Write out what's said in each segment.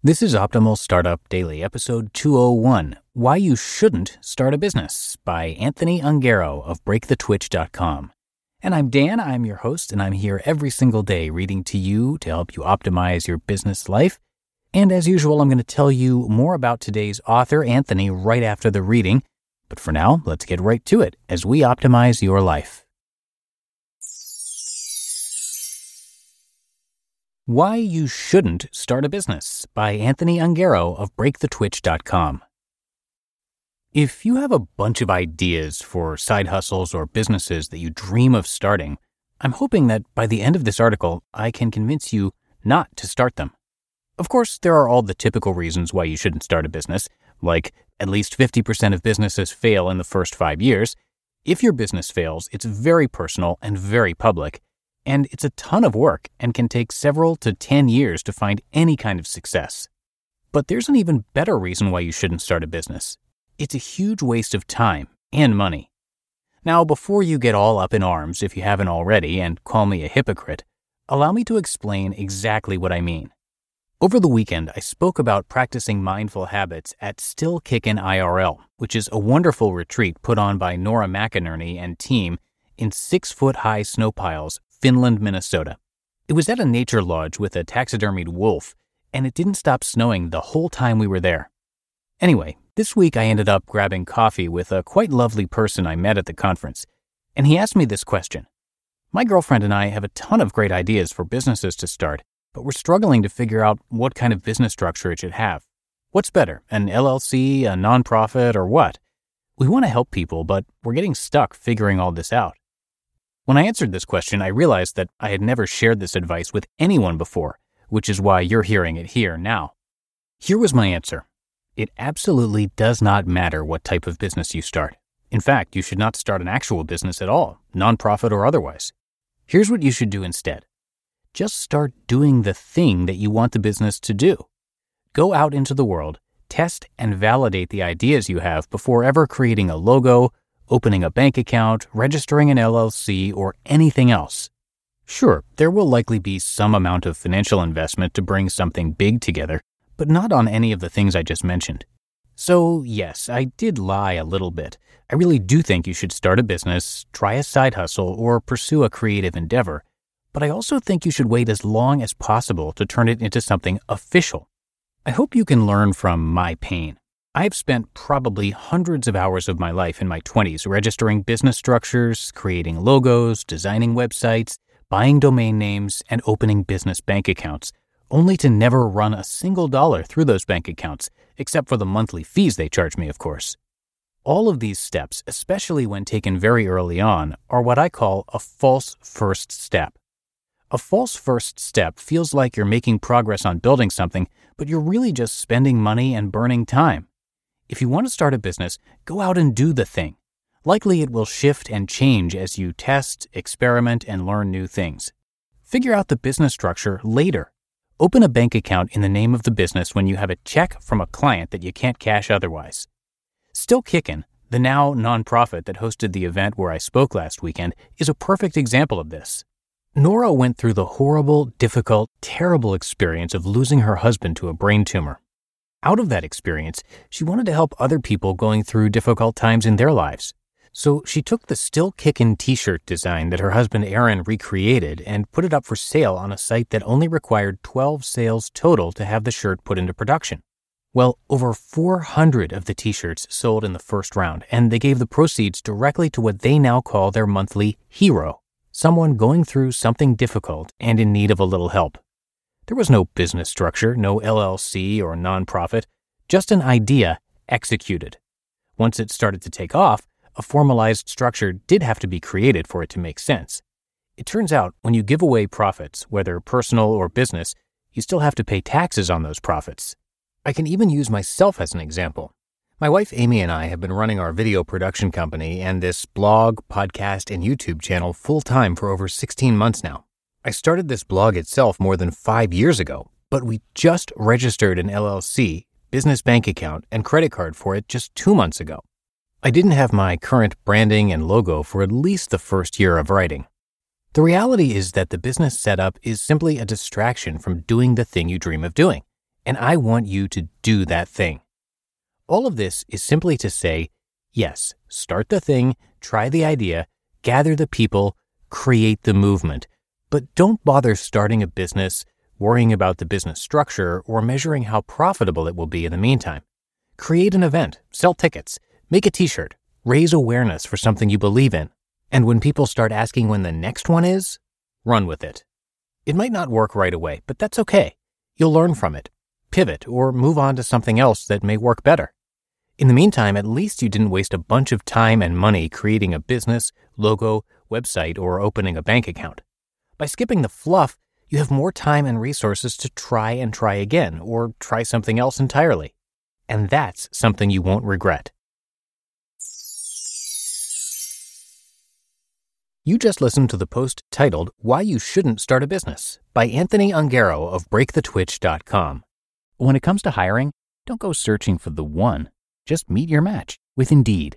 This is Optimal Startup Daily, episode 201 Why You Shouldn't Start a Business by Anthony Ungaro of BreakTheTwitch.com. And I'm Dan, I'm your host, and I'm here every single day reading to you to help you optimize your business life. And as usual, I'm going to tell you more about today's author, Anthony, right after the reading. But for now, let's get right to it as we optimize your life. Why You Shouldn't Start a Business by Anthony Ungaro of BreakTheTwitch.com. If you have a bunch of ideas for side hustles or businesses that you dream of starting, I'm hoping that by the end of this article, I can convince you not to start them. Of course, there are all the typical reasons why you shouldn't start a business, like at least 50% of businesses fail in the first five years. If your business fails, it's very personal and very public and it's a ton of work and can take several to 10 years to find any kind of success. But there's an even better reason why you shouldn't start a business it's a huge waste of time and money. Now, before you get all up in arms, if you haven't already, and call me a hypocrite, allow me to explain exactly what I mean. Over the weekend, I spoke about practicing mindful habits at Still Kickin' IRL, which is a wonderful retreat put on by Nora McInerny and team in six foot high snow piles Finland, Minnesota. It was at a nature lodge with a taxidermied wolf, and it didn't stop snowing the whole time we were there. Anyway, this week I ended up grabbing coffee with a quite lovely person I met at the conference, and he asked me this question. My girlfriend and I have a ton of great ideas for businesses to start, but we're struggling to figure out what kind of business structure it should have. What's better, an LLC, a nonprofit, or what? We want to help people, but we're getting stuck figuring all this out. When I answered this question, I realized that I had never shared this advice with anyone before, which is why you're hearing it here now. Here was my answer It absolutely does not matter what type of business you start. In fact, you should not start an actual business at all, nonprofit or otherwise. Here's what you should do instead just start doing the thing that you want the business to do. Go out into the world, test and validate the ideas you have before ever creating a logo, opening a bank account, registering an LLC, or anything else. Sure, there will likely be some amount of financial investment to bring something big together, but not on any of the things I just mentioned. So, yes, I did lie a little bit. I really do think you should start a business, try a side hustle, or pursue a creative endeavor, but I also think you should wait as long as possible to turn it into something official. I hope you can learn from my pain. I've spent probably hundreds of hours of my life in my 20s registering business structures, creating logos, designing websites, buying domain names, and opening business bank accounts, only to never run a single dollar through those bank accounts, except for the monthly fees they charge me, of course. All of these steps, especially when taken very early on, are what I call a false first step. A false first step feels like you're making progress on building something, but you're really just spending money and burning time. If you want to start a business, go out and do the thing. Likely it will shift and change as you test, experiment, and learn new things. Figure out the business structure later. Open a bank account in the name of the business when you have a check from a client that you can't cash otherwise. Still Kickin', the now nonprofit that hosted the event where I spoke last weekend, is a perfect example of this. Nora went through the horrible, difficult, terrible experience of losing her husband to a brain tumor. Out of that experience, she wanted to help other people going through difficult times in their lives. So she took the Still Kickin' t shirt design that her husband Aaron recreated and put it up for sale on a site that only required 12 sales total to have the shirt put into production. Well, over 400 of the t shirts sold in the first round, and they gave the proceeds directly to what they now call their monthly hero someone going through something difficult and in need of a little help. There was no business structure, no LLC or nonprofit, just an idea executed. Once it started to take off, a formalized structure did have to be created for it to make sense. It turns out when you give away profits, whether personal or business, you still have to pay taxes on those profits. I can even use myself as an example. My wife Amy and I have been running our video production company and this blog, podcast, and YouTube channel full time for over 16 months now. I started this blog itself more than five years ago, but we just registered an LLC, business bank account, and credit card for it just two months ago. I didn't have my current branding and logo for at least the first year of writing. The reality is that the business setup is simply a distraction from doing the thing you dream of doing, and I want you to do that thing. All of this is simply to say, yes, start the thing, try the idea, gather the people, create the movement. But don't bother starting a business, worrying about the business structure, or measuring how profitable it will be in the meantime. Create an event, sell tickets, make a t shirt, raise awareness for something you believe in. And when people start asking when the next one is, run with it. It might not work right away, but that's okay. You'll learn from it, pivot, or move on to something else that may work better. In the meantime, at least you didn't waste a bunch of time and money creating a business, logo, website, or opening a bank account. By skipping the fluff, you have more time and resources to try and try again, or try something else entirely. And that's something you won't regret. You just listened to the post titled Why You Shouldn't Start a Business by Anthony Ungaro of BreakTheTwitch.com. When it comes to hiring, don't go searching for the one just meet your match with Indeed.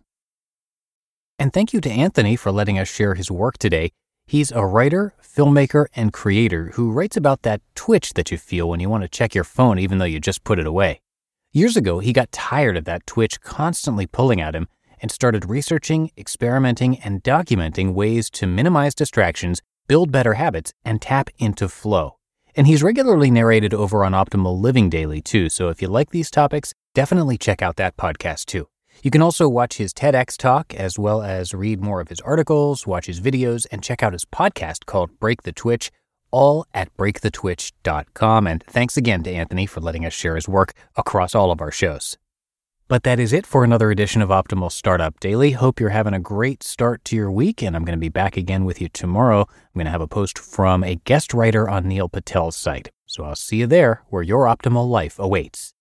And thank you to Anthony for letting us share his work today. He's a writer, filmmaker, and creator who writes about that twitch that you feel when you want to check your phone even though you just put it away. Years ago, he got tired of that twitch constantly pulling at him and started researching, experimenting, and documenting ways to minimize distractions, build better habits, and tap into flow. And he's regularly narrated over on Optimal Living Daily too, so if you like these topics, definitely check out that podcast too. You can also watch his TEDx talk, as well as read more of his articles, watch his videos, and check out his podcast called Break the Twitch, all at breakthetwitch.com. And thanks again to Anthony for letting us share his work across all of our shows. But that is it for another edition of Optimal Startup Daily. Hope you're having a great start to your week, and I'm going to be back again with you tomorrow. I'm going to have a post from a guest writer on Neil Patel's site. So I'll see you there where your optimal life awaits.